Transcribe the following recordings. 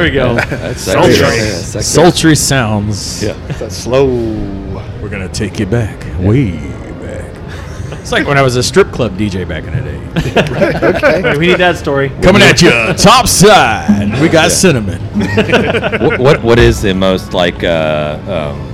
All right. There, There we go. That's Sultry. sexy. Sultry sounds. Yeah. That's slow. We're gonna take you back, way back. It's like when I was a strip club DJ back in the day. Okay. Wait, we need that story. Coming at you, top side. We got cinnamon. what, what what is the most like uh, um,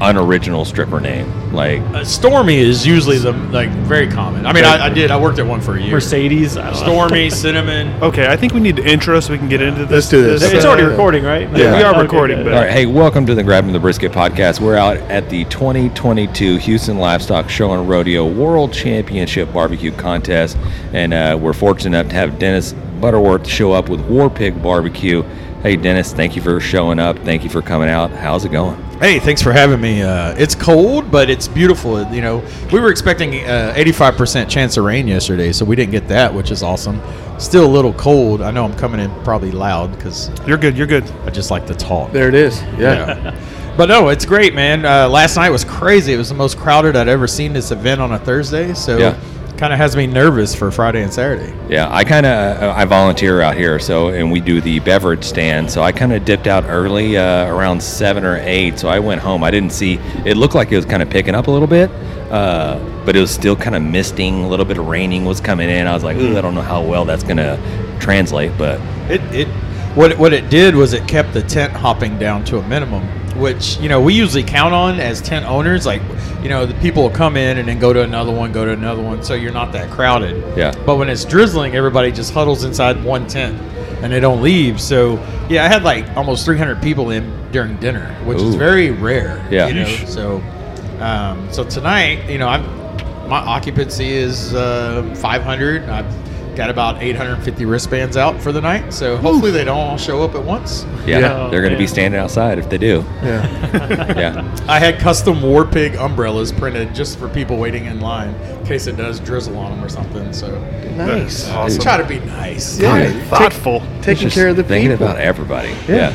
unoriginal stripper name? Like Uh, Stormy is usually the like very common. I mean, I, I did. I worked at one for a year. Mercedes. I don't know. Stormy, cinnamon. Okay, I think we need to intro so we can get into this. Let's do this. It's already recording, right? Yeah, we are recording, good. but- All right, hey, welcome to the Grabbing the Brisket podcast. We're out at the 2022 Houston Livestock Show and Rodeo World Championship Barbecue Contest, and uh, we're fortunate enough to have Dennis Butterworth show up with War Pig Barbecue. Hey, Dennis, thank you for showing up. Thank you for coming out. How's it going? Hey, thanks for having me. Uh, it's cold, but it's beautiful. You know, we were expecting uh, 85% chance of rain yesterday, so we didn't get that, which is awesome. Still a little cold. I know I'm coming in probably loud because You're good. You're good. I just like to talk. There it is. Yeah. Yeah. But no, it's great, man. Uh, last night was crazy. It was the most crowded I'd ever seen this event on a Thursday. So Yeah. Kind of has me nervous for Friday and Saturday. Yeah, I kind of I volunteer out here, so and we do the beverage stand. So I kind of dipped out early, uh, around seven or eight. So I went home. I didn't see. It looked like it was kind of picking up a little bit, uh, but it was still kind of misting. A little bit of raining was coming in. I was like, Ooh, I don't know how well that's gonna translate, but It, it what it, what it did was it kept the tent hopping down to a minimum, which you know we usually count on as tent owners. Like you know the people will come in and then go to another one, go to another one, so you're not that crowded. Yeah. But when it's drizzling, everybody just huddles inside one tent and they don't leave. So yeah, I had like almost 300 people in during dinner, which is very rare. Yeah. You know? So um, so tonight, you know, I'm my occupancy is uh, 500. I've got about 850 wristbands out for the night. So hopefully they don't all show up at once. yeah, Yeah. they're gonna be standing outside if they do. Yeah. Yeah, I had custom War Pig umbrellas printed just for people waiting in line in case it does drizzle on them or something. So Nice. Awesome. try to be nice. Yeah. Thoughtful. Taking care of the people. thinking people. about everybody. Yeah. Yeah.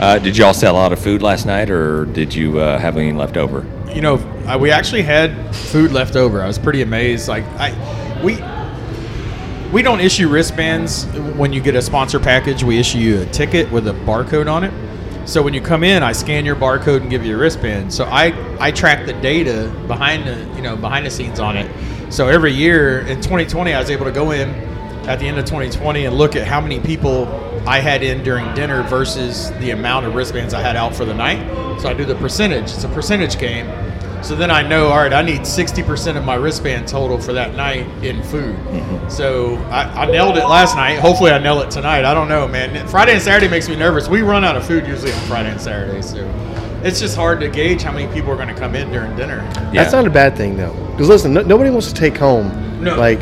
Uh, did y'all sell a lot of food last night, or did you uh, have any left over? you know, I, we actually had food left over. I was pretty amazed. Like I, we. We don't issue wristbands when you get a sponsor package. We issue you a ticket with a barcode on it. So when you come in, I scan your barcode and give you a wristband. So I, I track the data behind the you know behind the scenes on it. So every year in 2020, I was able to go in at the end of 2020 and look at how many people I had in during dinner versus the amount of wristbands I had out for the night. So I do the percentage. It's a percentage game. So then I know, all right, I need 60% of my wristband total for that night in food. Mm-hmm. So I, I nailed it last night. Hopefully I nail it tonight. I don't know, man. Friday and Saturday makes me nervous. We run out of food usually on Friday and Saturday. So it's just hard to gauge how many people are going to come in during dinner. Yeah. That's not a bad thing though. Because listen, no, nobody wants to take home No. like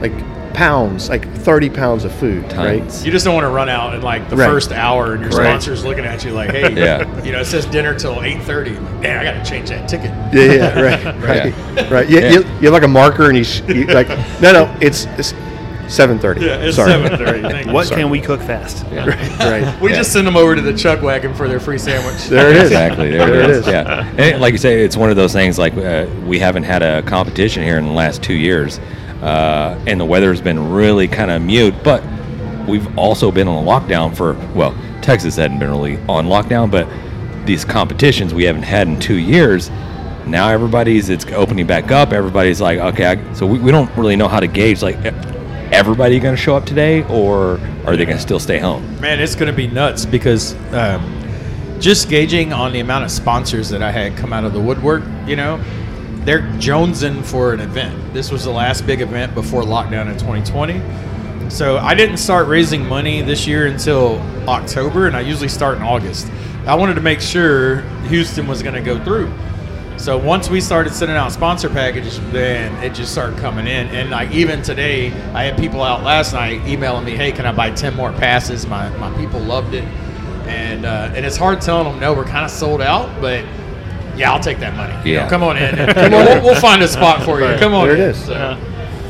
like pounds, like 30 pounds of food, right? You just don't want to run out in like the Right. first hour and your Right. sponsor's looking at you like, hey, Yeah. you know, it says dinner till 8.30. Man, I got to change that ticket. Yeah, yeah, right, right, Yeah. right. You, Yeah. you, you have like a marker, and you, sh- you like, no, no, it's, it's 7:30. Yeah, it's Sorry. 7.30. Thank you. What Sorry. can we cook fast? Yeah. Right. We Yeah. just send them over to the Chuck Wagon for their free sandwich. There it is. Exactly. There, There it it is. is. Yeah. And like you say, it's one of those things like uh, we haven't had a competition here in the last two years, uh, and the weather's been really kind of mute. But we've also been on lockdown for well, Texas hadn't been really on lockdown, but these competitions we haven't had in two years. Now everybody's it's opening back up. Everybody's like, okay, I, so we, we don't really know how to gauge like. Everybody going to show up today, or are they going to still stay home? Man, it's going to be nuts because um, just gauging on the amount of sponsors that I had come out of the woodwork, you know, they're jonesing for an event. This was the last big event before lockdown in 2020. So I didn't start raising money this year until October, and I usually start in August. I wanted to make sure Houston was going to go through. So once we started sending out sponsor packages, then it just started coming in. And like even today, I had people out last night emailing me, "Hey, can I buy ten more passes?" My my people loved it, and uh, and it's hard telling them no. We're kind of sold out, but yeah, I'll take that money. You know, Yeah. come on in. Come on, we'll, we'll find a spot for you. Come on, There it in. is. So- Yeah.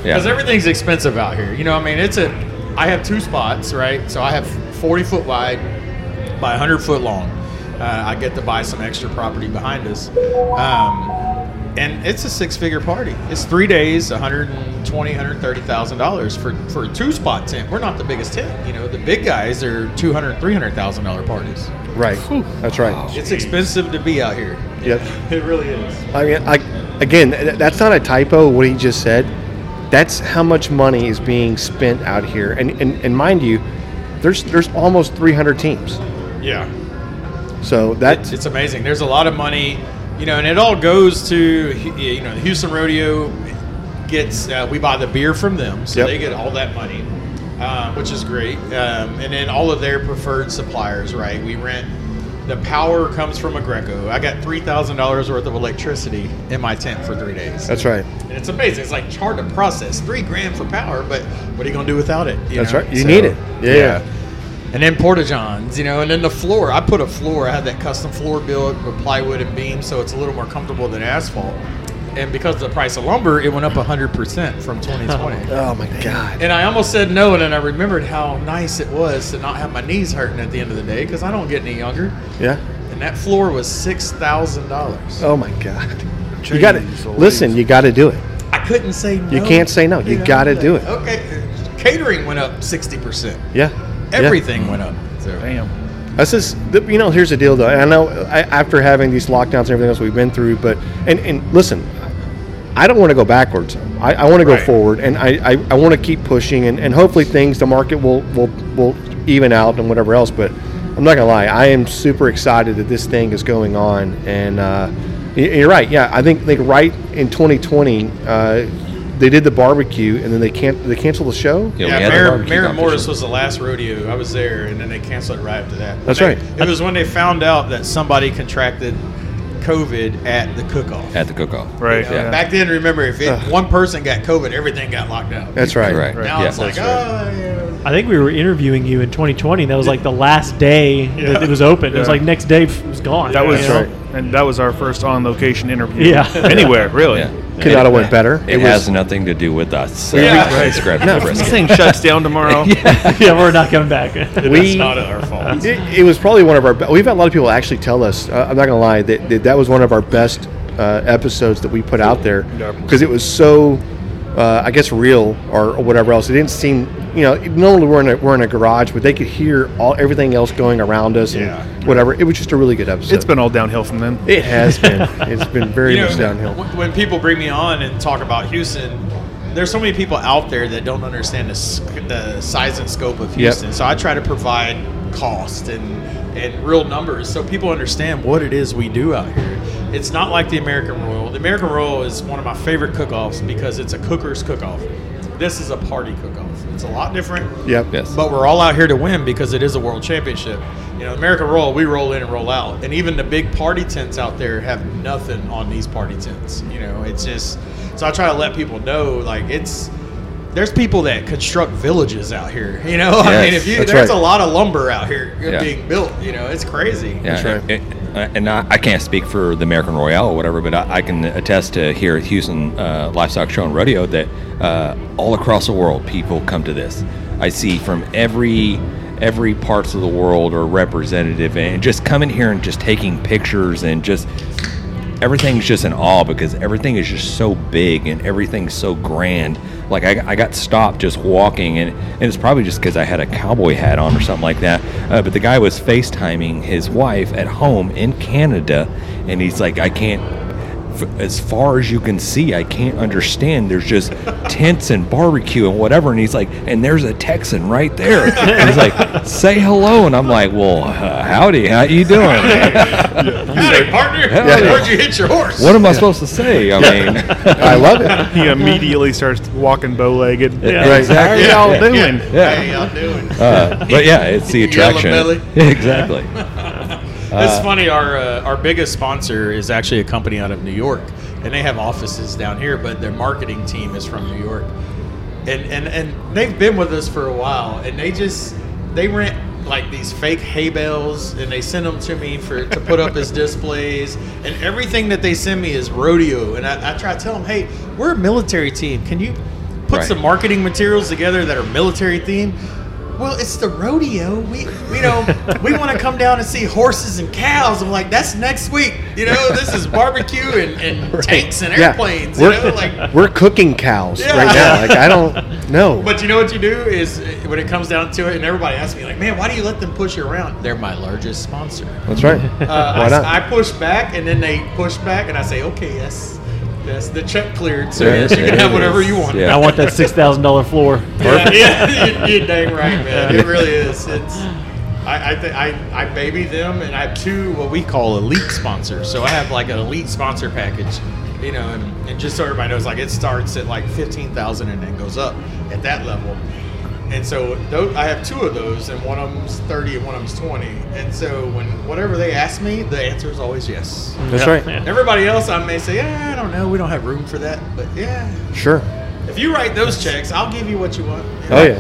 because everything's expensive out here. You know, I mean, it's a. I have two spots, right? So I have 40 foot wide by 100 foot long. Uh, I get to buy some extra property behind us. Um, and it's a six-figure party. It's three days, 120, 130 thousand dollars for for a two-spot tent. We're not the biggest tent. You know, the big guys are 200, 300 thousand dollar parties. Right. That's right. It's expensive to be out here. Yep. It really is. I mean, I, again, that's not a typo. What he just said. That's how much money is being spent out here, and and, and mind you, there's there's almost 300 teams. Yeah. So that's it's amazing. There's a lot of money, you know, and it all goes to you know the Houston Rodeo gets uh, we buy the beer from them, so Yep. they get all that money, uh, which is great. Um, and then all of their preferred suppliers, right? We rent. The power comes from Aggreko. I got three thousand dollars worth of electricity in my tent for three days. that's right. And it's amazing. It's like it's hard to process. Three grand for power, but what are you gonna do without it? you That's know? right. You need it. Yeah, yeah. And then porta johns, you know, and then the floor. I put a floor. I had that custom floor built with plywood and beams, so it's a little more comfortable than asphalt. And because of the price of lumber, it went up hundred percent from 2020. Oh my God. And I almost said no, and then I remembered how nice it was to not have my knees hurting at the end of the day because I don't get any younger. Yeah. And that floor was six thousand dollars. Oh my God. You got to listen. You got to do it. I couldn't say no. You can't say no. You know, gotta do it. Okay, catering went up sixty percent. Yeah. Yeah. Everything went up. So. Damn. That's just, you know, here's the deal though. I know after having these lockdowns and everything else we've been through, but, and, and listen, I don't want to go backwards. I, I want to go Right. forward and I, I, I want to keep pushing and, and hopefully things, the market will, will, will even out and whatever else. But I'm not going to lie. I am super excited that this thing is going on. And, uh, you're right. Yeah. I think, think right in 2020, uh, they did the barbecue and then they can't, they canceled the show. Yeah, Yeah, we had Mary, Mary. Morris was the last rodeo. I was there, and then they canceled it right after that. That's They- right. It was when they found out that somebody contracted COVID at the cook-off. at the cook-off. Right. You know, Yeah. Back then, remember, if it, one person got COVID, everything got locked down. That's right. Right. now Yeah. it's like, That's oh, yeah. I think we were interviewing you in 2020. That was like the last day that it was open. It was like next day it was gone. That was right. and that was our first on location interview. Yeah. Anywhere, really. Yeah. Could not have went better. It, was- has nothing to do with us. So Yeah. we just grabbed No, This thing shuts down tomorrow. yeah, we're not coming back. We- That's not our fault. It, it was probably one of our. be- We've had a lot of people actually tell us. Uh, I'm not gonna lie that, that that was one of our best uh, episodes that we put out there Yeah. because it was so, uh, I guess, real or, or whatever else. It didn't seem, you know, normally we're in a we're in a garage, but they could hear all everything else going around us and Yeah. whatever. It was just a really good episode. It's been all downhill from then. It has been. it's been very You know, much downhill. When people bring me on and talk about Houston, there's so many people out there that don't understand the, the size and scope of Houston. So I try to provide cost and and real numbers so people understand what it is we do out here. It's not like the American Royal. The American Royal is one of my favorite cook-offs because it's a cooker's cook-off. This is a party cook-off. It's a lot different. Yep. Yes. But we're all out here to win because it is a world championship. You know, American Royal, we roll in and roll out. And even the big party tents out there have nothing on these party tents. You know, it's just so I try to let people know like it's there's people that construct villages out here. You know, I mean if you there's right. a lot of lumber out here Yeah. being built, you know, it's crazy. Yeah, That's right. it- and I, I can't speak for the American Royal or whatever, but I, I can attest to here at Houston uh, Livestock Show and Rodeo that uh, all across the world people come to this. I see from every every parts of the world are representative, and just coming here and just taking pictures and just everything's just in awe because everything is just so big and everything's so grand. Like I, I got stopped just walking, and, and it's probably just because I had a cowboy hat on or something like that. Uh, but the guy was FaceTiming his wife at home in Canada, and he's like, I can't. F- As far as you can see, I can't understand. There's just tents and barbecue and whatever. And he's like, and there's a Texan right there. And he's like, say hello. And I'm like, well, uh, howdy, how you doing? Howdy, partner. Howdy. Where'd you hit your horse? What am I supposed to say? I mean, I love it. He immediately starts walking bow-legged. Yeah. Right. exactly. How y'all Yeah, doing? Yeah. Yeah. Hey, y'all doing? Uh, but yeah, it's the attraction. belly. it's funny. Our uh, our biggest sponsor is actually a company out of New York, and they have offices down here, but their marketing team is from New York, and and and they've been with us for a while, and they just they rent like these fake hay bales, and they send them to me for to put up as displays, and everything that they send me is rodeo, and I, I try to tell them, hey, we're a military team. Can you put Right. some marketing materials together that are military themed? Well, it's the rodeo. We, you know, we want to come down and see horses and cows. I'm like, that's next week. You know, this is barbecue and, and tanks and Yeah. airplanes. You We're, know, like. we're cooking cows Yeah. right now. Like I don't know. But you know what you do is when it comes down to it, and everybody asks me like, "Man, why do you let them push you around?" They're my largest sponsor. That's right. Uh, Why I, not? I push back, and then they push back, and I say, "Okay, yes, yes, the check cleared, so yes, you can have is. whatever you want." Yeah. I want that six thousand dollar floor. yeah, yeah you, you're dang right, man. It really is. It's I I, th- I I baby them, and I have two what we call elite sponsors. So I have like an elite sponsor package, you know, and, and just so everybody knows, like it starts at like fifteen thousand and then goes up at that level. And so those, I have two of those, and one of them's thirty and one of them's twenty. And so when whatever they ask me, the answer is always yes. That's Yeah. right. Yeah. Everybody else, I may say, yeah, I don't know, we don't have room for that, but yeah, Sure. if you write those checks, I'll give you what you want. you Oh yeah.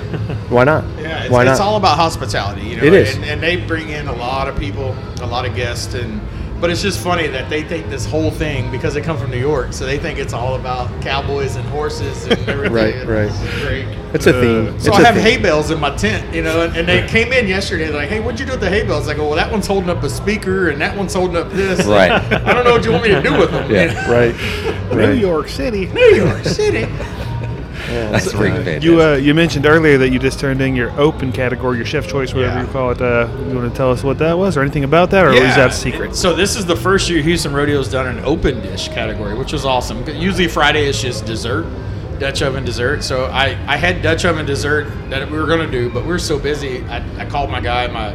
Why not? Yeah, it's, Why not? it's all about hospitality, you know. It is. and, and they bring in a lot of people, a lot of guests, and but it's just funny that they think this whole thing because they come from New York, so they think it's all about cowboys and horses and everything. Right, and right. it's Great. It's a theme. Uh, So It's I a have theme. hay bales in my tent, you know, and, and they came in yesterday. They're like, "Hey, what'd you do with the hay bales?" I go, "Well, that one's holding up a speaker, and that one's holding up this." Right. I don't know what you want me to do with them. Yeah. you know? Right. New. York City. New York City. That's freaking fantastic. You uh, you mentioned earlier that you just turned in your open category, your chef choice, whatever Yeah. you call it. Uh, you want to tell us what that was, or anything about that, or is that a secret? So this is the first year Houston Rodeo's done an open dish category, which was awesome. Usually Friday is just dessert, Dutch oven dessert. So I, I had Dutch oven dessert that we were gonna do, but we were so busy. I, I called my guy, my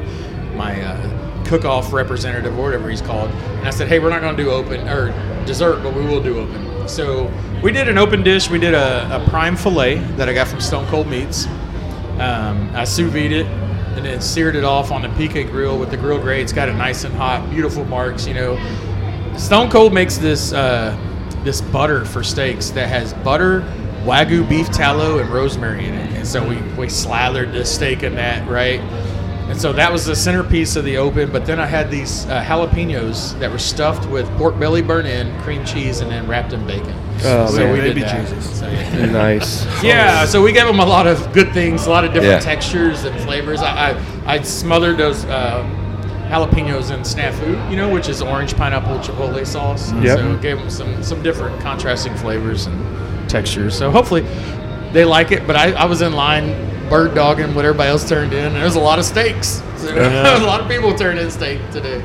my uh, cook-off representative or whatever he's called, and I said, hey, we're not gonna do open or dessert, but we will do open. So we did an open dish. We did a, a prime fillet that I got from Stone Cold Meats. Um, I sous vide it and then seared it off on the PK grill with the grill grates. Got it nice and hot, beautiful marks. You know, Stone Cold makes this uh, this butter for steaks that has butter, wagyu beef tallow, and rosemary in it. And so we we slathered the steak in that, right? And so that was the centerpiece of the open. But then I had these uh, jalapenos that were stuffed with pork belly burnt ends, cream cheese, and then wrapped in bacon. Oh, so man. we Baby did that. Jesus. So, yeah. Nice. Yeah, so we gave them a lot of good things, a lot of different Yeah. textures and flavors. I, I, I smothered those uh, jalapenos in snafu, you know, which is orange pineapple chipotle sauce. And Yep. So it gave them some, some different contrasting flavors and textures. So hopefully they like it. But I, I was in line bird dogging what everybody else turned in, and there was a lot of steaks. So there was a lot of people turned in steak today.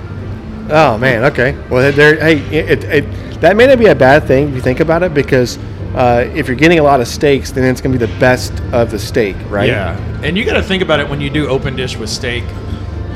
Oh man. Okay. Well, there. Hey, it, it, that may not be a bad thing if you think about it, because uh, if you're getting a lot of steaks, then it's going to be the best of the steak, right? Yeah, and you got to think about it when you do open dish with steak.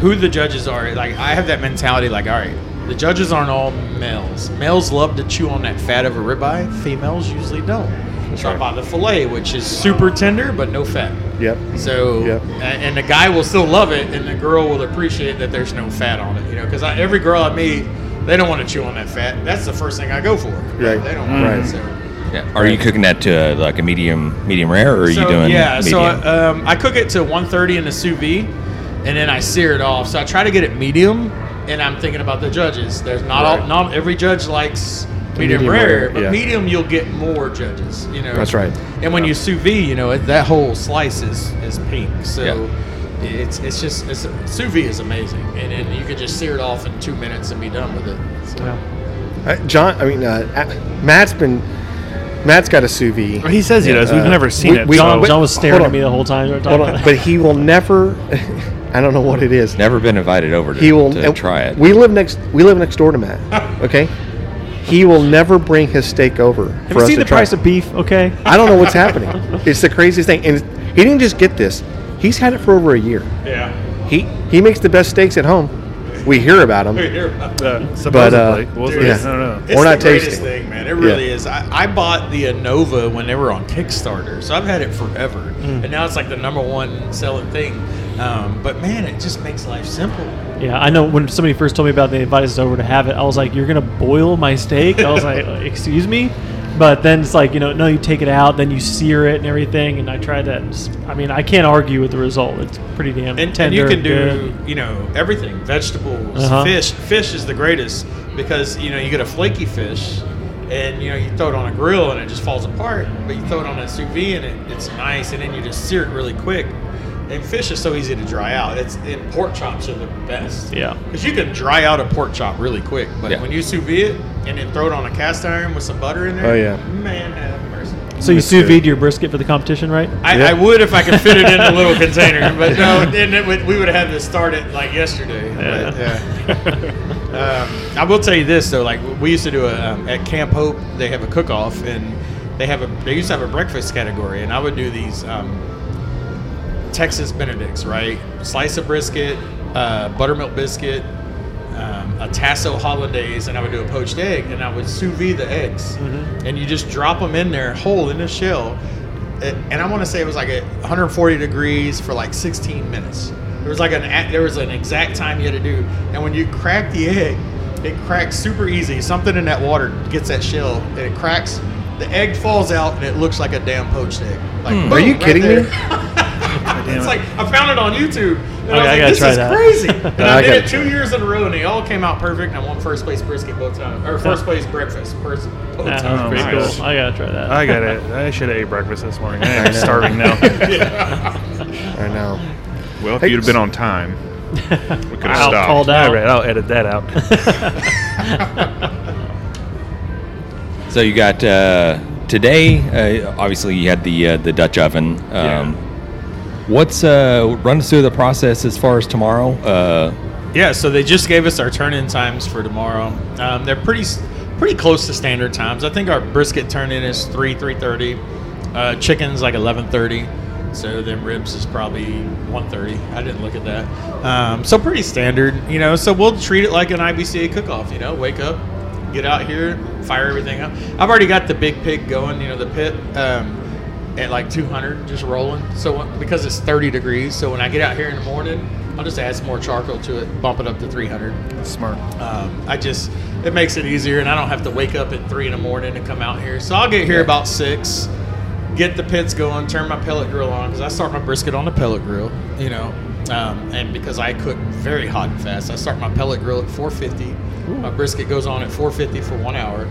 Who the judges are? Like I have that mentality. Like, all right, the judges aren't all males. Males love to chew on that fat of a ribeye. Females usually don't. So I right. buy the fillet, which is super tender but no fat. Yep. So, Yep. and the guy will still love it, and the girl will appreciate that there's no fat on it. You know, because every girl I meet, they don't want to chew on that fat. That's the first thing I go for. Right. They don't want Right. it. So. Yeah. Are you cooking that to uh, like a medium medium rare, or are you So, doing yeah so medium? um, i cook it to 130 in the sous vide and then i sear it off so i try to get it medium and i'm thinking about the judges there's not all Right. not every judge likes medium, medium rare, rare, but yeah. medium you'll get more judges you know That's right. and when you sous vide you know that whole slice is, is pink so Yeah. it's it's just it's sous vide is amazing and then you can just sear it off in two minutes and be done with it So- Yeah. Uh, John. I mean, uh, Matt's been. Matt's got a sous vide. Well, he says he does. We've Uh, never seen we- it. we- so- John, but- John was staring on. at me the whole time. we were Hold talking on, about but he will never. I don't know what it is. Never been invited over to, he will to try it. We live next. We live next door to Matt. Okay. He will never bring his steak over Have for you us seen the try. price of beef? Okay. I don't know what's happening. It's the craziest thing, and he didn't just get this. He's had it for over a year. yeah He he makes the best steaks at home. We hear about him. uh, supposedly. But, uh, We'll see. yeah. I don't know. It's We're the not greatest tasting. thing, man. It really is. I, I bought the Anova when they were on Kickstarter, so I've had it forever, Mm. and now it's like the number one selling thing. Um, but man, it just makes life simple. Yeah, I know. When somebody first told me about it, they invited us over to have it. I was like, "You're gonna boil my steak?" I was like, "Excuse me." But then it's like, you know, no, you take it out, then you sear it and everything. And I tried that. I mean, I can't argue with the result. It's pretty damn And, tender. and you can do good. you know everything, vegetables, Uh-huh. fish. Fish is the greatest because you know you get a flaky fish. And you know you throw it on a grill and it just falls apart, but you throw it on a sous vide and it, it's nice, and then you just sear it really quick. And fish is so easy to dry out. It's and pork chops are the best. Yeah. Because you can dry out a pork chop really quick, but Yeah. when you sous vide it and then throw it on a cast iron with some butter in there, Oh, yeah. man, have mercy. So you That's sous vide your brisket for the competition, right? I, Yeah. I would if I could fit it in a little container, but no, then it would, we would have had to start it like yesterday. But, yeah. um, I will tell you this though, like we used to do a um, at Camp Hope, they have a cook-off, and they have a they used to have a breakfast category, and I would do these um, Texas Benedicts, right? Slice of brisket, uh, buttermilk biscuit, um, a tasso hollandaise, and I would do a poached egg, and I would sous vide the eggs, and you just drop them in there whole in the shell, and I want to say it was like at 140 degrees for like 16 minutes. There was like an there was an exact time you had to do, and when you crack the egg, it cracks super easy. Something in that water gets that shell, and it cracks. The egg falls out, and it looks like a damn poached egg. Like, Are boom, you right kidding me? there. it's like I found it on YouTube. And Okay, I I gotta was try like, this that. is crazy. And I I did it two years in a row, and they all came out perfect. And I won first place brisket both times, or first place breakfast first both Yeah, times. that's pretty nice. cool. I gotta try that. I got it. I should have ate breakfast this morning. I'm know. starving now. I know. Well, if Hey, you'd have been on time, we could have Wow, stopped. called out. All right, I'll edit that out. So you got uh, today. Uh, obviously, you had the uh, the Dutch oven. Um, What's uh, run us through the process as far as tomorrow? Uh, Yeah, so they just gave us our turn-in times for tomorrow. Um, they're pretty pretty close to standard times. I think our brisket turn-in is three three thirty. Uh, chicken's like eleven thirty. So then ribs is probably one thirty. I didn't look at that. Um, so pretty standard, you know. So we'll treat it like an IBCA cook-off. You know, wake up, get out here, fire everything up. I've already got the big pig going. You know, the pit. Um, at like 200 just rolling. So because it's 30 degrees so when i get out here in the morning i'll just add some more charcoal to it bump it up to 300 Smart. um, i just it makes it easier and i don't have to wake up at 3 in the morning to come out here. So i'll get here about 6 get the pits going turn my pellet grill on because i start my brisket on the pellet grill you know um, and because i cook very hot and fast i start my pellet grill at 450 my brisket goes on at 450 for one hour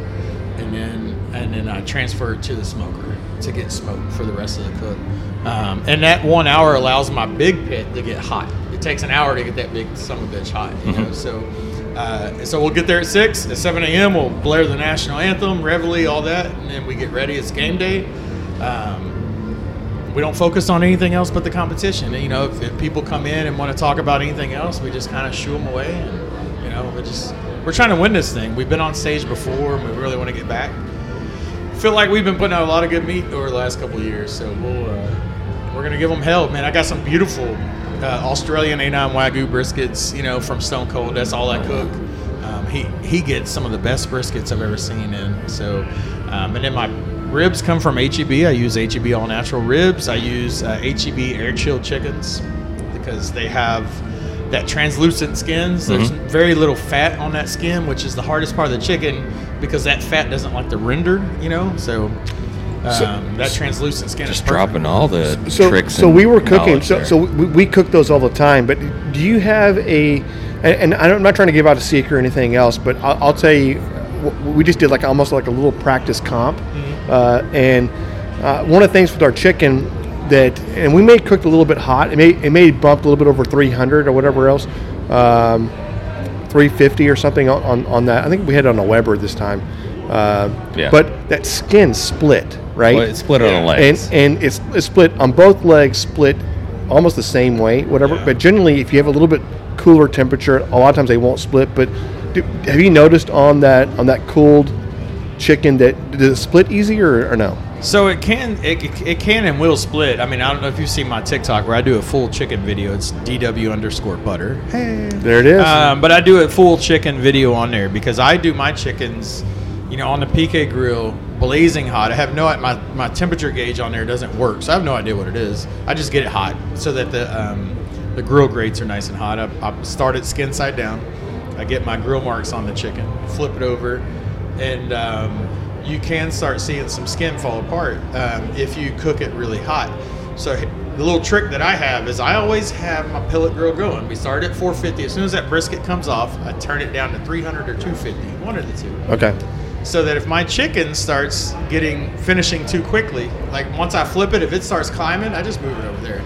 and then and then I transfer it to the smoker to get smoked for the rest of the cook. Um, and that one hour allows my big pit to get hot. It takes an hour to get that big son of a bitch hot. You know, so uh, so we'll get there at six. At seven a.m. we'll blare the national anthem, reveille, all that, and then we get ready. It's game day. Um, we don't focus on anything else but the competition. You know, if, if people come in and want to talk about anything else, we just kind of shoo them away, and you know, we just we're trying to win this thing. We've been on stage before, and we really want to get back. Feel like we've been putting out a lot of good meat over the last couple years, so we'll uh, we're gonna give them hell, man. I got some beautiful uh, Australian A9 Wagyu briskets, you know, from Stone Cold. That's all I cook. Um, he he gets some of the best briskets I've ever seen, and so um, and then my ribs come from HEB. I use HEB all natural ribs. I use uh, HEB air chilled chickens because they have that translucent skins. There's very little fat on that skin, which is the hardest part of the chicken because that fat doesn't like to render, you know. So, um, that translucent skin just is perfect. dropping all the so, tricks. so and we were cooking. So, there. so we, we cook those all the time. But do you have a? And, and I'm not trying to give out a secret or anything else, but I'll, I'll tell you, we just did like almost like a little practice comp, uh, and uh, one of the things with our chicken that, and we may cooked a little bit hot. It may it may bump a little bit over 300 or whatever else. Um, 350 or something on, on, on that. I think we had it on a Weber this time. Uh, Yeah. But that skin split, right? Well, it's split on the legs. and and it's, it's split on both legs, split almost the same way, whatever. Yeah. But generally, if you have a little bit cooler temperature, a lot of times they won't split. But do, have you noticed on that on that cooled chicken that does it split easier or, or no? So it can it, it can and will split. I mean, I don't know if you've seen my TikTok where I do a full chicken video. It's DW underscore butter. Hey. There it is. Um, but I do a full chicken video on there because I do my chickens, you know, on the PK grill, blazing hot. I have no my my temperature gauge on there doesn't work, so I have no idea what it is. I just get it hot so that the um, the grill grates are nice and hot. I, I start it skin side down. I get my grill marks on the chicken, flip it over, and um, you can start seeing some skin fall apart um, if you cook it really hot. So the little trick that I have is I always have my pellet grill going. We start at 450. As soon as that brisket comes off, I turn it down to 300 or 250, one of the two okay. so that if my chicken starts getting finishing too quickly, like once I flip it, if it starts climbing, I just move it over there.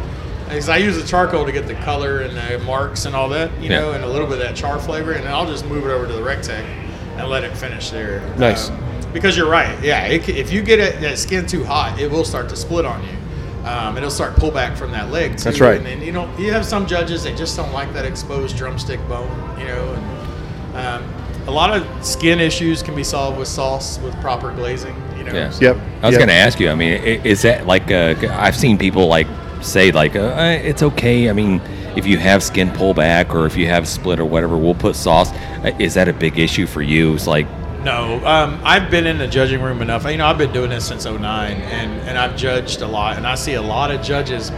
Because I use the charcoal to get the color and the marks and all that, you Yeah. know, and a little bit of that char flavor, and then I'll just move it over to the Rectech and let it finish there. Nice. Um, because you're right, yeah. It, if you get it, that skin too hot, it will start to split on you. Um, it'll start pull back from that leg. Too. That's right. And then you know you have some judges that just don't like that exposed drumstick bone, you know. And um, a lot of skin issues can be solved with sauce with proper glazing, you know. Yeah. So- Yep. I was yep. going to ask you. I mean, is that like uh, I've seen people like say like uh, eh, it's okay. I mean, if you have skin pullback or if you have split or whatever, we'll put sauce. Uh, Is that a big issue for you? It's like No, um, I've been in the judging room enough. You know, I've been doing this since '09, and and I've judged a lot, and I see a lot of judges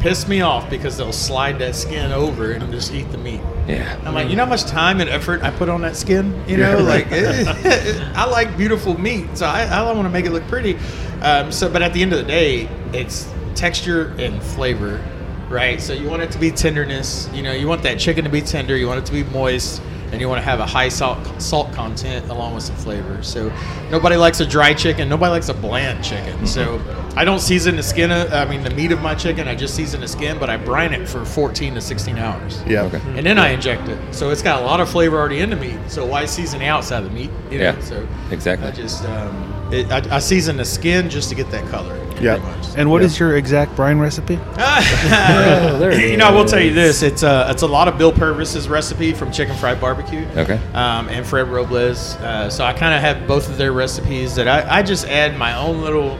piss me off because they'll slide that skin over and just eat the meat. yeah. I'm like, you know how much time and effort I put on that skin? You know, like I like beautiful meat, so I, I want to make it look pretty. Um, so, but at the end of the day, it's texture and flavor, right? So you want it to be tenderness. You know, you want that chicken to be tender. You want it to be moist, and you want to have a high salt salt content along with some flavor. So nobody likes a dry chicken. Nobody likes a bland chicken. So I don't season the skin. Of, I mean, the meat of my chicken. I just season the skin, but I brine it for 14 to 16 hours Yeah. Okay. and then I inject it. So it's got a lot of flavor already in the meat. So why season the outside of the meat? You know? Yeah, So exactly. I just um, it, I, I season the skin just to get that color. Yeah. pretty much. And what is your exact brine recipe? there it you know, I will tell you this: it's a it's a lot of Bill Purvis's recipe from Chicken Fried Barbecue. Okay. Um, and Fred Robles. Uh, so I kind of have both of their recipes that I, I just add my own little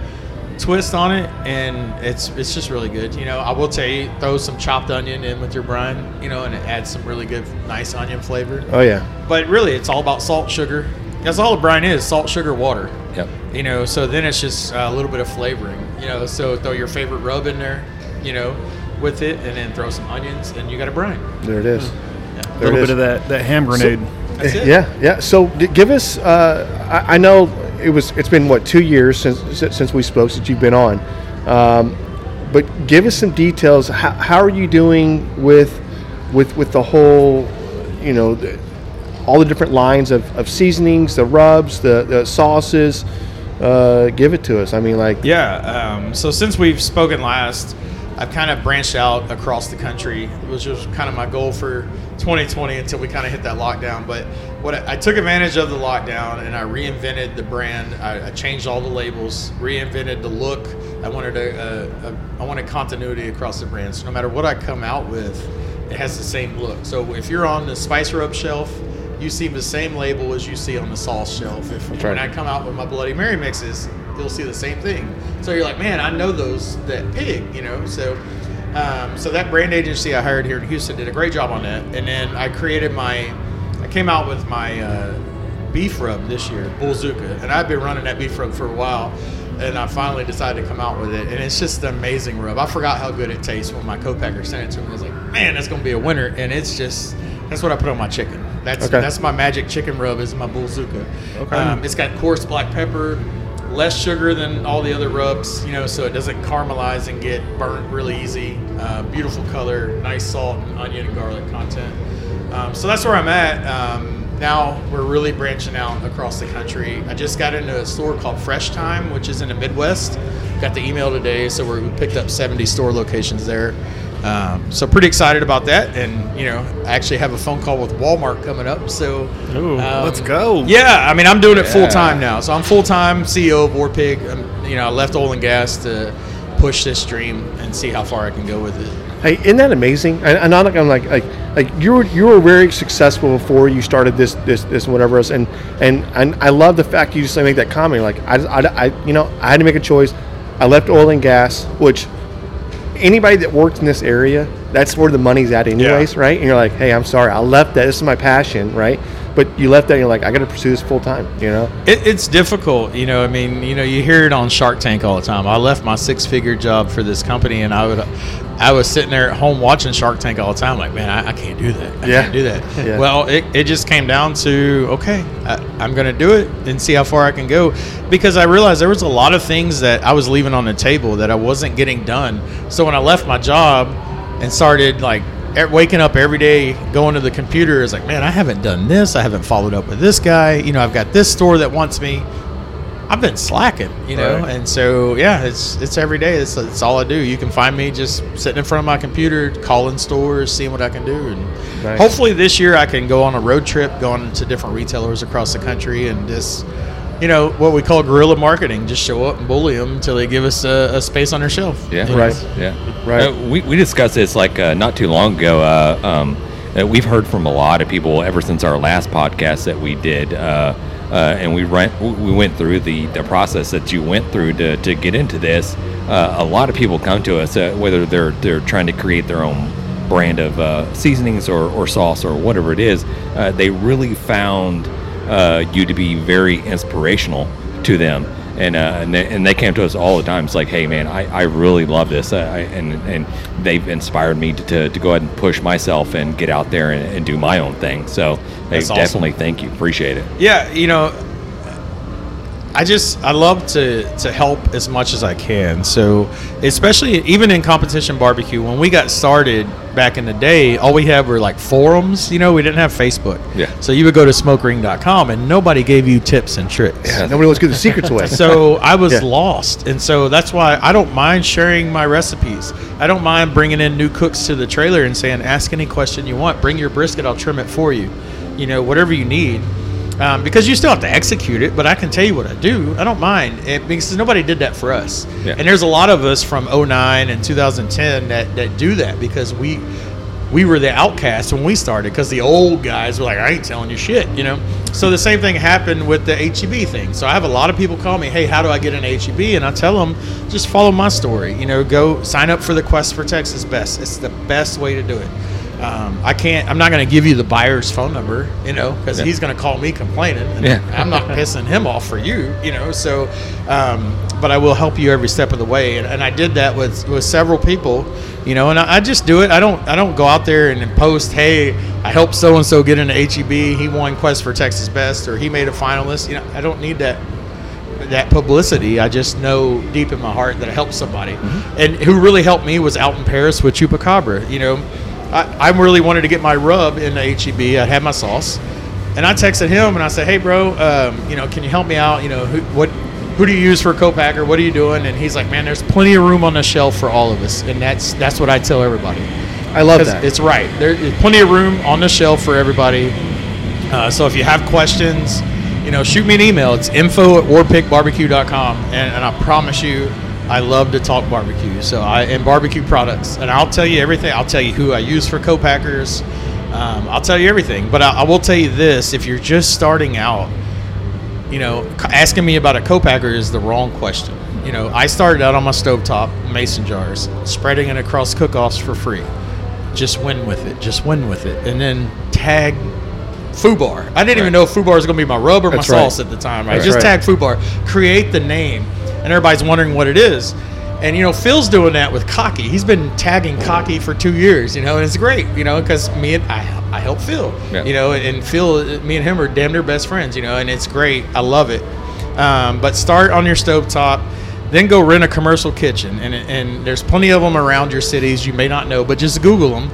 twist on it, and it's it's just really good. You know, I will tell you, throw some chopped onion in with your brine, you know, and it adds some really good, nice onion flavor. Oh yeah. But really, it's all about salt, sugar. That's all the brine is: salt, sugar, water. Yep. You know, so then it's just uh, a little bit of flavoring. You know, so throw your favorite rub in there. You know, with it, and then throw some onions, and you got a brine. There it is. A little bit of that, that ham grenade. That's it. Yeah, yeah. So give us. Uh, I, I know it was. It's been what two years since since since we spoke since you've been on. Um, but give us some details. How, how are you doing with with with the whole, you know, the, all the different lines of, of seasonings, the rubs, the, the sauces. Uh, give it to us. I mean, like, Yeah. Um, so since we've spoken last, I've kind of branched out across the country, which was kind of my goal for 2020 until we kind of hit that lockdown. But what I, I took advantage of the lockdown and I reinvented the brand. I, I changed all the labels, reinvented the look. I wanted a, a, a I wanted continuity across the brand. So no matter what I come out with, it has the same look. So if you're on the spice rub shelf, you see the same label as you see on the sauce shelf. If when. I come out with my Bloody Mary mixes, you'll see the same thing. So you're like, man, I know those that pig, you know. So, um, so that brand agency I hired here in Houston did a great job on that. And then I created my, I came out with my uh, beef rub this year, Bullzuka, and I've been running that beef rub for a while. And I finally decided to come out with it, and it's just an amazing rub. I forgot how good it tastes when my co-packer sent it to me. I was like, "Man, that's gonna be a winner!" And it's just that's what I put on my chicken. That's Okay. that's my magic chicken rub is my Bullzuka. Okay. Um, it's got coarse black pepper, less sugar than all the other rubs, you know, so it doesn't caramelize and get burnt really easy. Uh, beautiful color, nice salt and onion and garlic content. Um, so that's where I'm at. Um, now we're really branching out across the country. I just got into a store called Fresh Thyme, which is in the Midwest. Got the email today, so we picked up 70 store locations there. Um, so pretty excited about that, and you know, I actually have a phone call with Walmart coming up. So Ooh, um, Let's go. yeah, I mean, I'm doing it Yeah. full time now. So I'm full time CEO of Warpig. I'm, you know, I left oil and gas to push this dream and see how far I can go with it. Hey, isn't that amazing? And, and I'm like, I'm like, like, like you were you were very successful before you started this this this whatever else. And and and I love the fact you just make that comment. Like I, I, I you know I had to make a choice. I left oil and gas, which anybody that works in this area, that's where the money's at anyways, right? And you're like, hey, I'm sorry, I left that. This is my passion, right? But you left that, and you're like, I got to pursue this full time. You know? It, it's difficult, you know. I mean, you know, you hear it on Shark Tank all the time. I left my six-figure job for this company, and I would, I was sitting there at home watching Shark Tank all the time. Like, man, I, I can't do that. I Yeah. can't do that. Yeah. Well, it, it just came down to okay, I, I'm going to do it and see how far I can go, because I realized there was a lot of things that I was leaving on the table that I wasn't getting done. So when I left my job and started like waking up every day going to the computer is like man i haven't done this i haven't followed up with this guy you know i've got this store that wants me I've been slacking, you know, Right. and so yeah, it's it's every day. It's, it's all I do. You can find me just sitting in front of my computer, calling stores, seeing what I can do, and Nice. hopefully this year I can go on a road trip, going to different retailers across the country, and just you know what we call guerrilla marketing. Just show up and bully them until they give us a, a space on their shelf. Yeah. You know? Right. Yeah. Right. Uh, we, we discussed this like uh, not too long ago. Uh, um, uh, we've heard from a lot of people ever since our last podcast that we did. Uh, uh, and we ran, we went through the, the process that you went through to, to get into this. Uh, a lot of people come to us, uh, whether they're they're trying to create their own brand of uh, seasonings or, or sauce or whatever it is. Uh, they really found uh, you to be very inspirational to them. And, uh, and, they, and they came to us all the time. It's like, hey, man, I, I really love this. Uh, I, and, and they've inspired me to, to, to go ahead and push myself and get out there and, and do my own thing. So they awesome. definitely thank you. Appreciate it. Yeah, you know, I just I love to to help as much as I can. So, especially even in competition barbecue, when we got started back in the day, all we had were like forums. You know, we didn't have Facebook. Yeah. So you would go to smokering.com and nobody gave you tips and tricks. Yeah. Nobody wants to give the secrets away. So I was Yeah. lost, and so that's why I don't mind sharing my recipes. I don't mind bringing in new cooks to the trailer and saying, "Ask any question you want. Bring your brisket, I'll trim it for you. You know, whatever you need." Um, because you still have to execute it, but I can tell you what I do. I don't mind it because nobody did that for us. Yeah. And there's a lot of us from 09 and 2010 that, that do that because we we were the outcasts when we started because the old guys were like, I ain't telling you shit, you know. So the same thing happened with the HEB thing. So I have a lot of people call me, hey, how do I get an HEB? And I tell them, just follow my story. You know, go sign up for the Quest for Texas Best. It's the best way to do it. Um, I can't. I'm not going to give you the buyer's phone number, you know, because Yeah. he's going to call me complaining. And Yeah. I'm not pissing him off for you, you know. So, um, but I will help you every step of the way, and, and I did that with with several people, you know. And I, I just do it. I don't. I don't go out there and post, hey, I helped so and so get into HEB. He won Quest for Texas Best, or he made a finalist. You know, I don't need that that publicity. I just know deep in my heart that it helped somebody. And who really helped me was out in Paris with Chupacabra. You know, I, I really wanted to get my rub in the HEB. I had my sauce, and I texted him and I said, "Hey, bro, um, you know, can you help me out? You know, who, what, who do you use for a co-packer? What are you doing?" And he's like, "Man, there's plenty of room on the shelf for all of us," and that's that's what I tell everybody. I love that. It's right. There's plenty of room on the shelf for everybody. Uh, so if you have questions, you know, shoot me an email. It's info at warpigbarbecue.com. And, and I promise you, I love to talk barbecue. So I and barbecue products. And I'll tell you everything. I'll tell you who I use for co-packers. Um, I'll tell you everything. But I, I will tell you this: if you're just starting out, you know, asking me about a co-packer is the wrong question. You know, I started out on my stovetop mason jars, spreading it across cook-offs for free. Just win with it. Just win with it, and then tag Fubar. I didn't even know if Fubar was going to be my rub or That's my right. sauce at the time. I That's just right. tagged Fubar, create the name, and everybody's wondering what it is. And you know, Phil's doing that with Cocky. He's been tagging Cocky for two years. You know, and it's great. You know, because me and I, I help Phil. Yeah. You know, and Phil, me and him are damn near best friends. You know, and it's great. I love it. Um, but start on your stovetop, then go rent a commercial kitchen, and and there's plenty of them around your cities. You may not know, but just Google them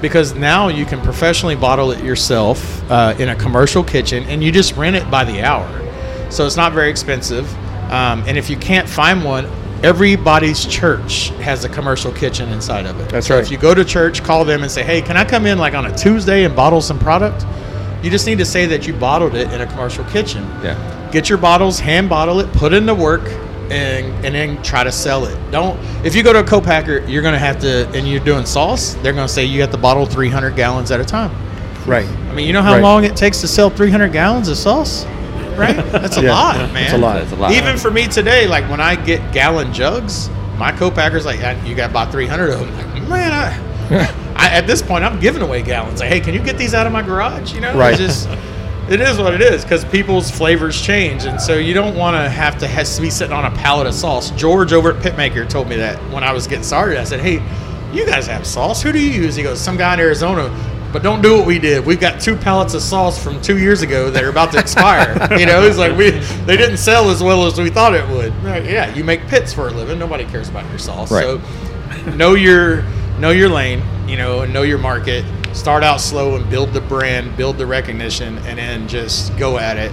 because now you can professionally bottle it yourself uh, in a commercial kitchen and you just rent it by the hour so it's not very expensive um, and if you can't find one everybody's church has a commercial kitchen inside of it That's so right. if you go to church call them and say hey can i come in like on a tuesday and bottle some product you just need to say that you bottled it in a commercial kitchen Yeah. get your bottles, hand bottle it, put in the work, and and then try to sell it. Don't if you go to a co-packer, you're gonna have to, and you're doing sauce, they're gonna say you have to bottle 300 gallons at a time. right. I mean, you know how Right. long it takes to sell 300 gallons of sauce, right? That's a Yeah, lot, man. it's a lot. That's a lot. Even for me today, like when I get gallon jugs, my co-packer's like, "Yeah, you got about 300 of them. Like, man, I, I, at this point, I'm giving away gallons. Like, hey, can you get these out of my garage? You know, Right. It's just, it is what it is because people's flavors change, and so you don't want to have to has to be sitting on a pallet of sauce. George over at Pitmaker told me that when I was getting started. I said, hey, you guys have sauce. Who do you use? He goes, some guy in Arizona. But don't do what we did. We've got two pallets of sauce from two years ago that are about to expire. you know, it's like we they didn't sell as well as we thought it would. Right, yeah, you make pits for a living. Nobody cares about your sauce. Right. So know your know your lane. You know, and know your market. Start out slow and build the brand, build the recognition, and then just go at it,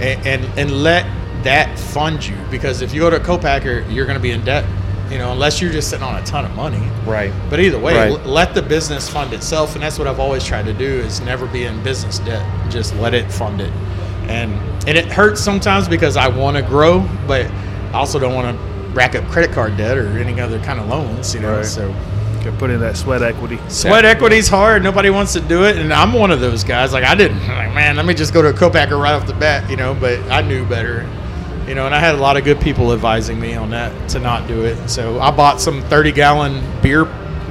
and and, and let that fund you because if you go to a co-packer, you're going to be in debt. You know, unless you're just sitting on a ton of money. Right. But either way, Right. l- let the business fund itself, and that's what I've always tried to do: is never be in business debt. Just let it fund it, and and it hurts sometimes because I want to grow, but I also don't want to rack up credit card debt or any other kind of loans. You know, Right. so Got put in that sweat equity. sweat equity's hard. Nobody wants to do it, and I'm one of those guys. Like I didn't. Like man, let me just go to a co-packer right off the bat. You know, but I knew better. You know, and I had a lot of good people advising me on that to not do it. So I bought some 30 gallon beer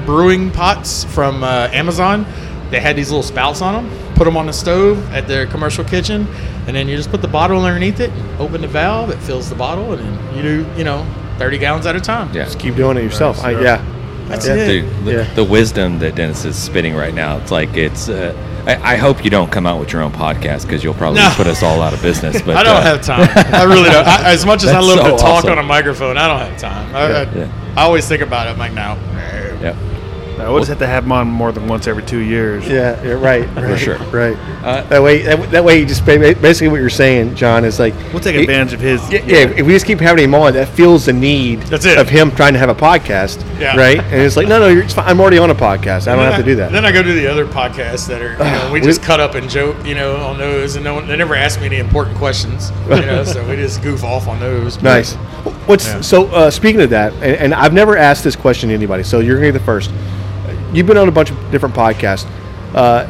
brewing pots from uh, Amazon. They had these little spouts on them. Put them on the stove at their commercial kitchen, and then you just put the bottle underneath it, open the valve, it fills the bottle, and then you do, you know, 30 gallons at a time. Yeah. Just keep doing it yourself. I, yeah. That's Yeah. it. Dude, the, Yeah. the wisdom that Dennis is spitting right now, it's like it's. Uh, I, I hope you don't come out with your own podcast because you'll probably No. put us all out of business. But I don't uh, have time. I really don't. I, as much as I love so to talk awesome. on a microphone, I don't have time. I, I, Yeah. I always think about it. I'm like, no. Yeah. I would just have to have them on more than once every two years. Yeah, yeah, right, right, for sure. right. Uh, that way, that, that way, you just ba- basically what you're saying, John, is like We'll take it- advantage of his. Yeah, yeah, if we just keep having him on, that feels the need That's it. of him trying to have a podcast, Yeah. right? And it's like, no, no, you're, it's fine. I'm already on a podcast. I don't Then have to do that. Then I go to the other podcasts that are, you know, we We- just cut up and joke, you know, on those, and no one, they never ask me any important questions, you know, so we just goof off on those. Nice. What's Yeah. so? Uh, speaking of that, and, and I've never asked this question to anybody, so you're gonna be the first. You've been on a bunch of different podcasts, uh,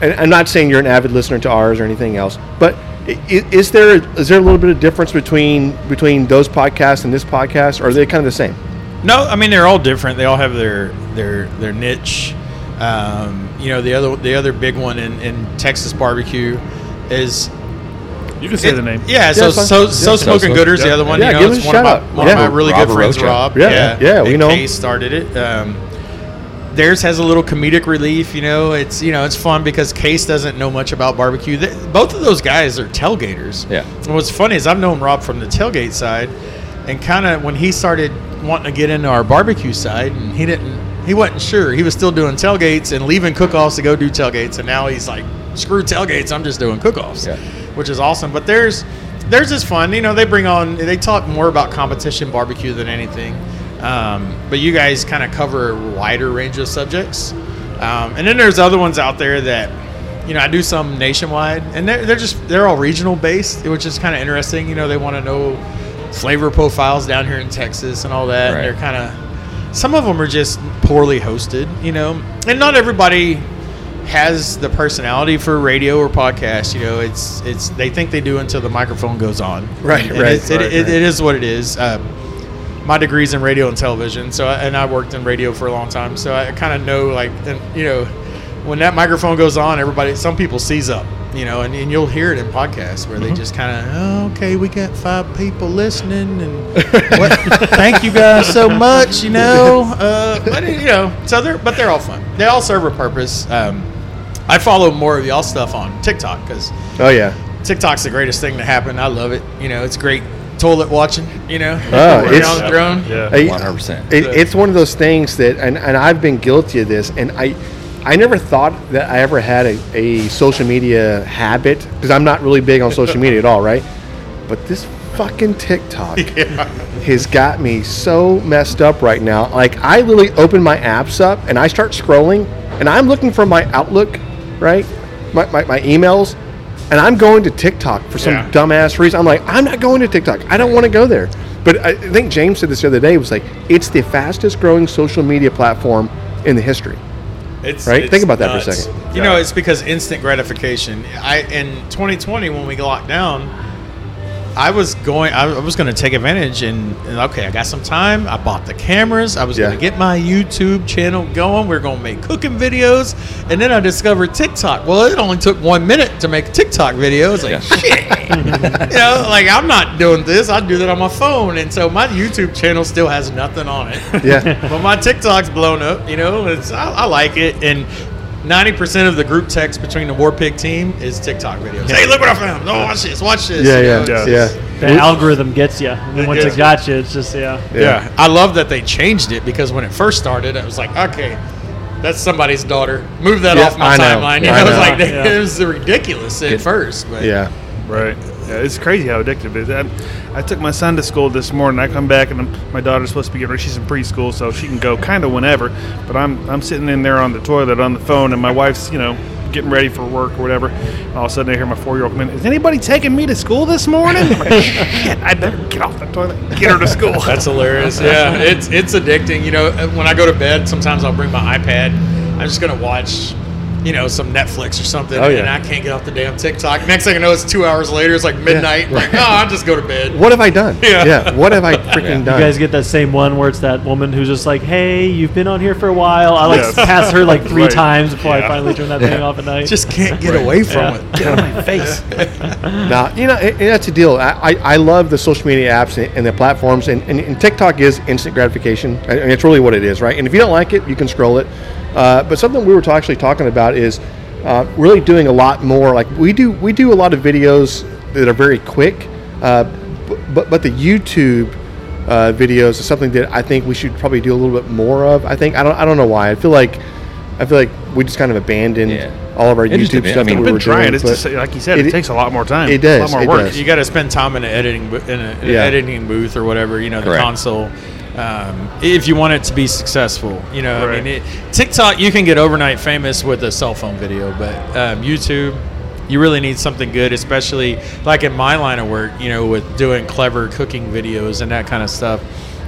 and I'm not saying you're an avid listener to ours or anything else, but i- i- is there is there a little bit of difference between between those podcasts and this podcast, or are they kind of the same? No, I mean they're all different. They all have their their their niche. Um, you know, the other the other big one in, in Texas barbecue is You can say It- the name. Yeah, so it's fine. so Yeah. so smoking So- gooders. The other one, Yeah, you know, give it's a one of my out. one Yeah. of my really Rob good friends, Rocha. Rob. Yeah, yeah, we know him. Kay started it. Um, theirs has a little comedic relief. You know, it's you know it's fun because Case doesn't know much about barbecue. They, both of those guys are tailgaters. Yeah. And what's funny is I've known Rob from the tailgate side, and kind of when he started wanting to get into our barbecue side, and he didn't. He wasn't sure. He was still doing tailgates and leaving cook-offs to go do tailgates, and now he's like, "Screw tailgates! I'm just doing cook-offs." Yeah. which is awesome. But there's there's is fun. You know, they bring on they talk more about competition barbecue than anything. Um, but you guys kind of cover a wider range of subjects. Um, and then there's other ones out there that you know I do some nationwide, and they're, they're just they're all regional based, which is kind of interesting. You know, they want to know flavor profiles down here in Texas and all that. Right. And they're kind of some of them are just poorly hosted, you know, and not everybody has the personality for radio or podcast. You know, it's it's they think they do until the microphone goes on. Right, And right, it's- it, right, it, it is what it is. Uh, my degree's in radio and television, so I, and I worked in radio for a long time, so I kind of know like and, you know when that microphone goes on, everybody some people seize up. You know, and, and you'll hear it in podcasts where Mm-hmm. they just kind of, oh, okay, we got five people listening, and what, thank you guys so much. You know, uh, but you know, so they're but they're all fun. They all serve a purpose. Um, I follow more of y'all stuff on TikTok because Oh yeah. TikTok's the greatest thing to happen. I love it. You know, it's great toilet watching. You know, Oh, it's- on the drone. Yeah. Hey, 100%. It, it's one of those things that, and, and I've been guilty of this, and I, I never thought that I ever had a, a social media habit because I'm not really big on social media at all, right? But this fucking TikTok has got me so messed up right now. Like I literally open my apps up and I start scrolling, and I'm looking for my Outlook, right? My, my, my emails, and I'm going to TikTok for some Yeah. dumbass reason. I'm like, I'm not going to TikTok. I don't want to go there. But I think James said this the other day. Was like, it's the fastest growing social media platform in the history. It's, Right? it's Think about that for a second. You know, it's because instant gratification. I in 2020 when we locked down, I was going. I was going to take advantage and, and okay, I got some time. I bought the cameras. I was Yeah. going to get my YouTube channel going. We are going to make cooking videos, and then I discovered TikTok. Well, it only took one minute to make a TikTok video. It's like Yeah. shit. you know, like I'm not doing this. I do that on my phone, and so my YouTube channel still has nothing on it. Yeah. but my TikTok's blown up. You know, it's I, I like it, and ninety percent of the group text between the War Pig team is TikTok videos. Hey, look what I found! Oh, watch this, watch this. yeah, You yeah, know, Yeah. it's- yeah. The algorithm gets you. And then once gets it got you, it's just yeah. yeah. I love that they changed it because when it first started, I was like, okay, that's somebody's daughter. Move that Yeah, off my I know. timeline. You I know, it was like Yeah. it was ridiculous at first, but Yeah. Right. Yeah, it's crazy how addictive it is. I, I took my son to school this morning. I come back and I'm, my daughter's supposed to be getting ready. She's in preschool, so she can go kind of whenever. But I'm I'm sitting in there on the toilet on the phone, and my wife's you know getting ready for work or whatever. All of a sudden, I hear my four year old come in. Is anybody taking me to school this morning? I'm like, Shit! I better get off the toilet, get her to school. That's hilarious. Yeah, it's it's addicting. You know, when I go to bed, sometimes I'll bring my iPad. I'm just gonna watch, you know, some Netflix or something, Oh, yeah. and I can't get off the damn TikTok. Next thing I know, it's two hours later. It's like midnight. Like, oh, I'll just go to bed. What have I done? Yeah. What have I freaking You done? guys get that same one where it's that woman who's just like, "Hey, you've been on here for a while." I like Yes. pass her like three Right. times before I finally turn that thing off at night. Just can't get away from Yeah. it. Get out of my face. Now, you know, and, and that's a deal. I, I, I love the social media apps and, and the platforms, and, and, and TikTok is instant gratification. I mean, it's really what it is, right? And if you don't like it, you can scroll it. Uh, but something we were ta- actually talking about is uh, really doing a lot more. Like we do, we do a lot of videos that are very quick, uh, but but the YouTube uh, videos is something that I think we should probably do a little bit more of. I think I don't I don't know why. I feel like I feel like we just kind of abandoned Yeah. all of our It YouTube stuff I mean, that I've we been were trying. doing. It's just like you said, it, it- takes a lot more time. it does. A lot more it work. does. You got to spend time in an editing in, a, in an Yeah. editing booth or whatever. You know, the Correct. console. Um, if you want it to be successful, you know, I mean, it, TikTok you can get overnight famous with a cell phone video, but um, YouTube, you really need something good, especially like in my line of work. You know, with doing clever cooking videos and that kind of stuff.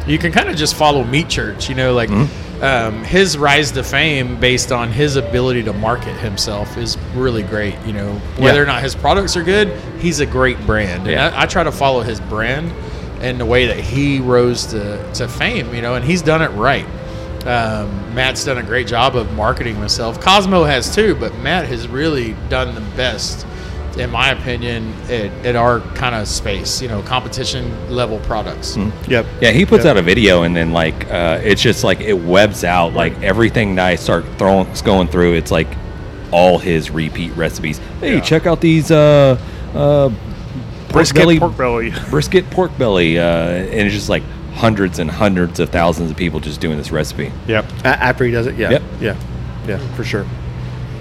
You can kind of just follow Meat Church. You know, like. Um, his rise to fame based on his ability to market himself is really great. You know, whether Yeah. or not his products are good, he's a great brand. Yeah. And I, I try to follow his brand and the way that he rose to, to fame, you know, and he's done it right. Um, Matt's done a great job of marketing himself. Cosmo has too, but Matt has really done the best, in my opinion, at, at our kind of space, you know, competition level products. Yep. Yeah, he puts Yeah. out a video and then like uh, it's just like it webs out like everything that I start throwing going through. It's like all his repeat recipes. Hey, Yeah. check out these uh, uh, pork Brisket belly, pork belly. brisket pork belly, uh, and it's just like hundreds and hundreds of thousands of people just doing this recipe. Yep. A- after he does it, yeah, Yep. yeah, yeah, for sure,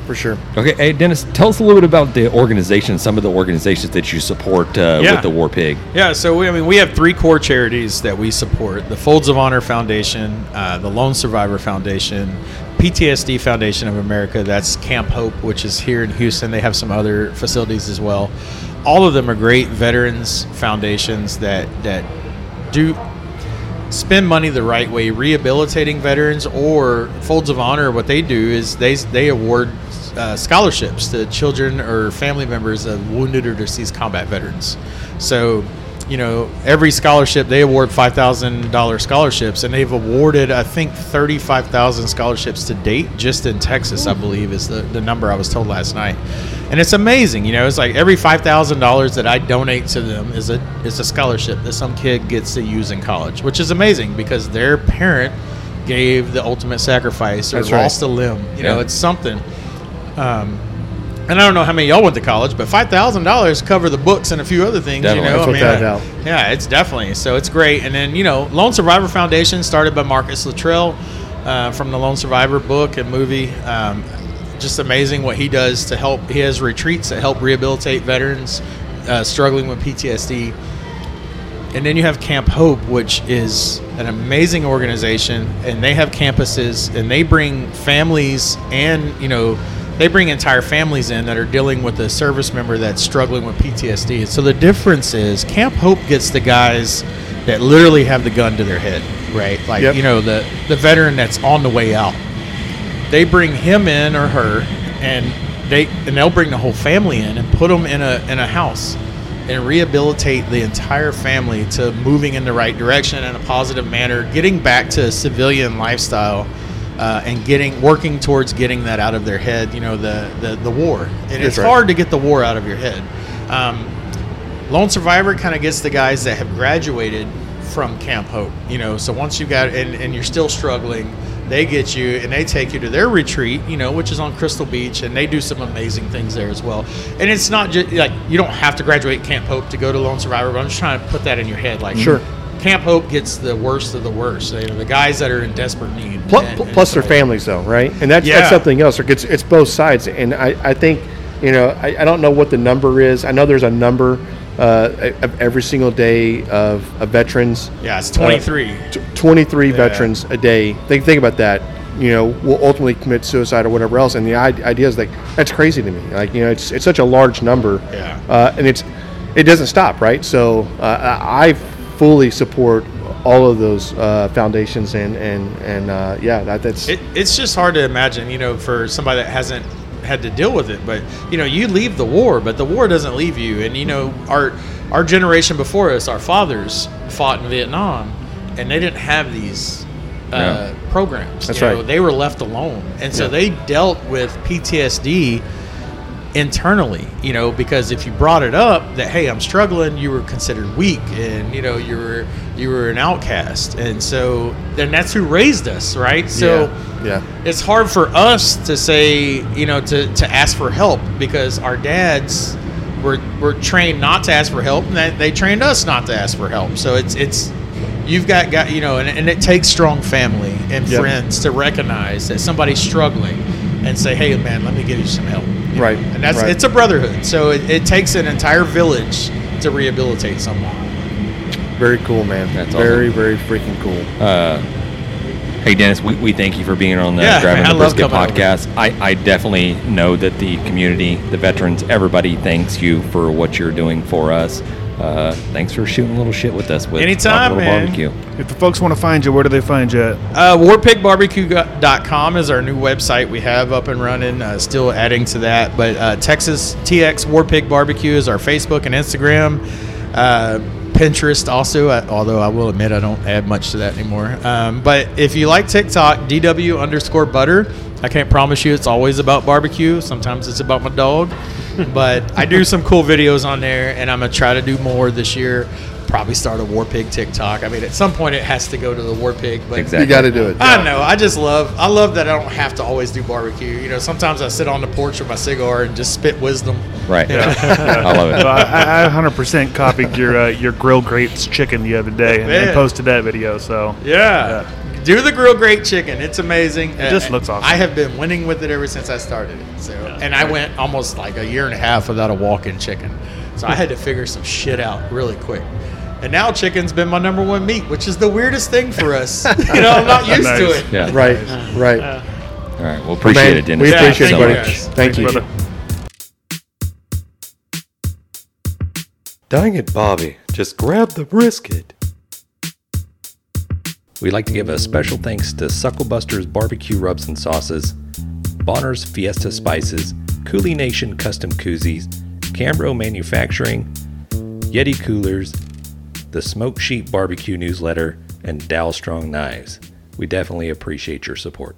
for sure. Okay, hey Dennis, tell us a little bit about the organization, some of the organizations that you support uh, Yeah. with the War Pig. Yeah, so we, I mean, we have three core charities that we support: the Folds of Honor Foundation, uh, the Lone Survivor Foundation, PTSD Foundation of America. That's Camp Hope, which is here in Houston. They have some other facilities as well. All of them are great veterans foundations that that do spend money the right way, rehabilitating veterans. Or Folds of Honor, what they do is they they award uh, scholarships to children or family members of wounded or deceased combat veterans. So, you know, every scholarship they award five thousand dollar scholarships, and they've awarded I think thirty five thousand scholarships to date just in Texas. I believe is the, the number I was told last night, and it's amazing. You know, it's like every five thousand dollars that I donate to them is a is a scholarship that some kid gets to use in college, which is amazing because their parent gave the ultimate sacrifice or That's right. lost a limb. You know, it's something. Um, and I don't know how many of y'all went to college, but five thousand dollars cover the books and a few other things. Definitely. You know, That's I mean, doubt. yeah, it's definitely so. It's great. And then you know, Lone Survivor Foundation started by Marcus Luttrell uh, from the Lone Survivor book and movie. Um, just amazing what he does to help. He has retreats that help rehabilitate veterans uh, struggling with PTSD. And then you have Camp Hope, which is an amazing organization, and they have campuses, and they bring families and you know they bring entire families in that are dealing with a service member that's struggling with PTSD. So the difference is Camp Hope gets the guys that literally have the gun to their head, right? Like Yep. you know the the veteran that's on the way out. They bring him in or her, and they and they'll bring the whole family in and put them in a in a house and rehabilitate the entire family to moving in the right direction in a positive manner, getting back to a civilian lifestyle, uh, and getting working towards getting that out of their head. You know, the the, the war. And it's right. hard to get the war out of your head. Um, Lone Survivor kind of gets the guys that have graduated from Camp Hope. You know, so once you've got and, and you're still struggling, they get you and they take you to their retreat. You know, which is on Crystal Beach, and they do some amazing things there as well. And it's not just like you don't have to graduate Camp Hope to go to Lone Survivor, but I'm just trying to put that in your head. Like, Sure. Camp Hope gets the worst of the worst. You know, the guys that are in desperate need. Plus, And- and plus their families, though, right? And that's Yeah. that's something else. Like, It's it's both sides, and I, I think you know I, I don't know what the number is. I know there's a number uh, of every single day of, of veterans. Yeah, it's 23. T- 23 veterans a day. Think, think about that. You know, will ultimately commit suicide or whatever else. And the idea is like that's crazy to me. Like you know, it's it's such a large number. Yeah. Uh, and it's it doesn't stop, right? So uh, I I fully support all of those uh, foundations and and and uh, yeah, that, that's It, it's just hard to imagine, you know, for somebody that hasn't had to deal with it. But you know, you leave the war, but the war doesn't leave you. And you know, our our generation before us, our fathers fought in Vietnam, and they didn't have these uh, Yeah. programs. That's you know, right. They were left alone, and so Yeah. they dealt with PTSD internally you know because if you brought it up that hey i'm struggling you were considered weak and you know you were you were an outcast and so then that's who raised us right so yeah, yeah. it's hard for us to say, you know, to, to ask for help because our dads were, were trained not to ask for help and they, they trained us not to ask for help. So it's, it's, you've got, got you know, and, and it takes strong family and Yep. friends to recognize that somebody's struggling and say, hey, man, let me give you some help. You know? Right, And that's, right. it's a brotherhood. So it, it takes an entire village to rehabilitate someone. Very cool, man. That's very very freaking cool. Uh, hey Dennis, we, we thank you for being on the Yeah, Driving man, the love Brisket coming over. podcast. I, I definitely know that the community, the veterans, everybody thanks you for what you're doing for us. Uh, thanks for shooting a little shit with us with Anytime, Talk a Little man. Barbecue. If the folks want to find you, where do they find you at? Uh, WarpigBarbecue.com is our new website we have up and running. Uh, still adding to that, but uh, Texas TX Warpig Barbecue is our Facebook and Instagram. Uh, Pinterest also, uh, although I will admit I don't add much to that anymore. Um, but if you like TikTok, DW underscore butter. I can't promise you it's always about barbecue. Sometimes it's about my dog. But I do some cool videos on there, and I'm gonna try to do more this year. Probably start a War Pig TikTok. I mean, at some point it has to go to the War Pig. But Exactly. You got to do it. I know. I just love. I love that I don't have to always do barbecue. You know, sometimes I sit on the porch with my cigar and just spit wisdom. Right. I love So it. I, I 100% copied your uh, your grill grates chicken the other day and, and Man. posted that video. So Yeah. Do the grill grate chicken. It's amazing. It just looks awesome. I have been winning with it ever since I started it. So, and I went almost like a year and a half without a walk-in chicken. So I had to figure some shit out really quick. And now chicken's been my number one meat, which is the weirdest thing for us. you know, I'm not used to it. Yeah. Right, right. All right. Well, appreciate Man, it, Dennis. We Yeah, appreciate thank it, buddy. guys. Thank you. brother. Dang it, Bobby. Just grab the brisket. We'd like to give a special thanks to Sucklebusters Barbecue Rubs and Sauces, Bonner's Fiesta Spices, Cooley Nation Custom Koozies, Cambro Manufacturing, Yeti Coolers, the Smoke Sheet Barbecue Newsletter, and Dalstrong Knives. We definitely appreciate your support.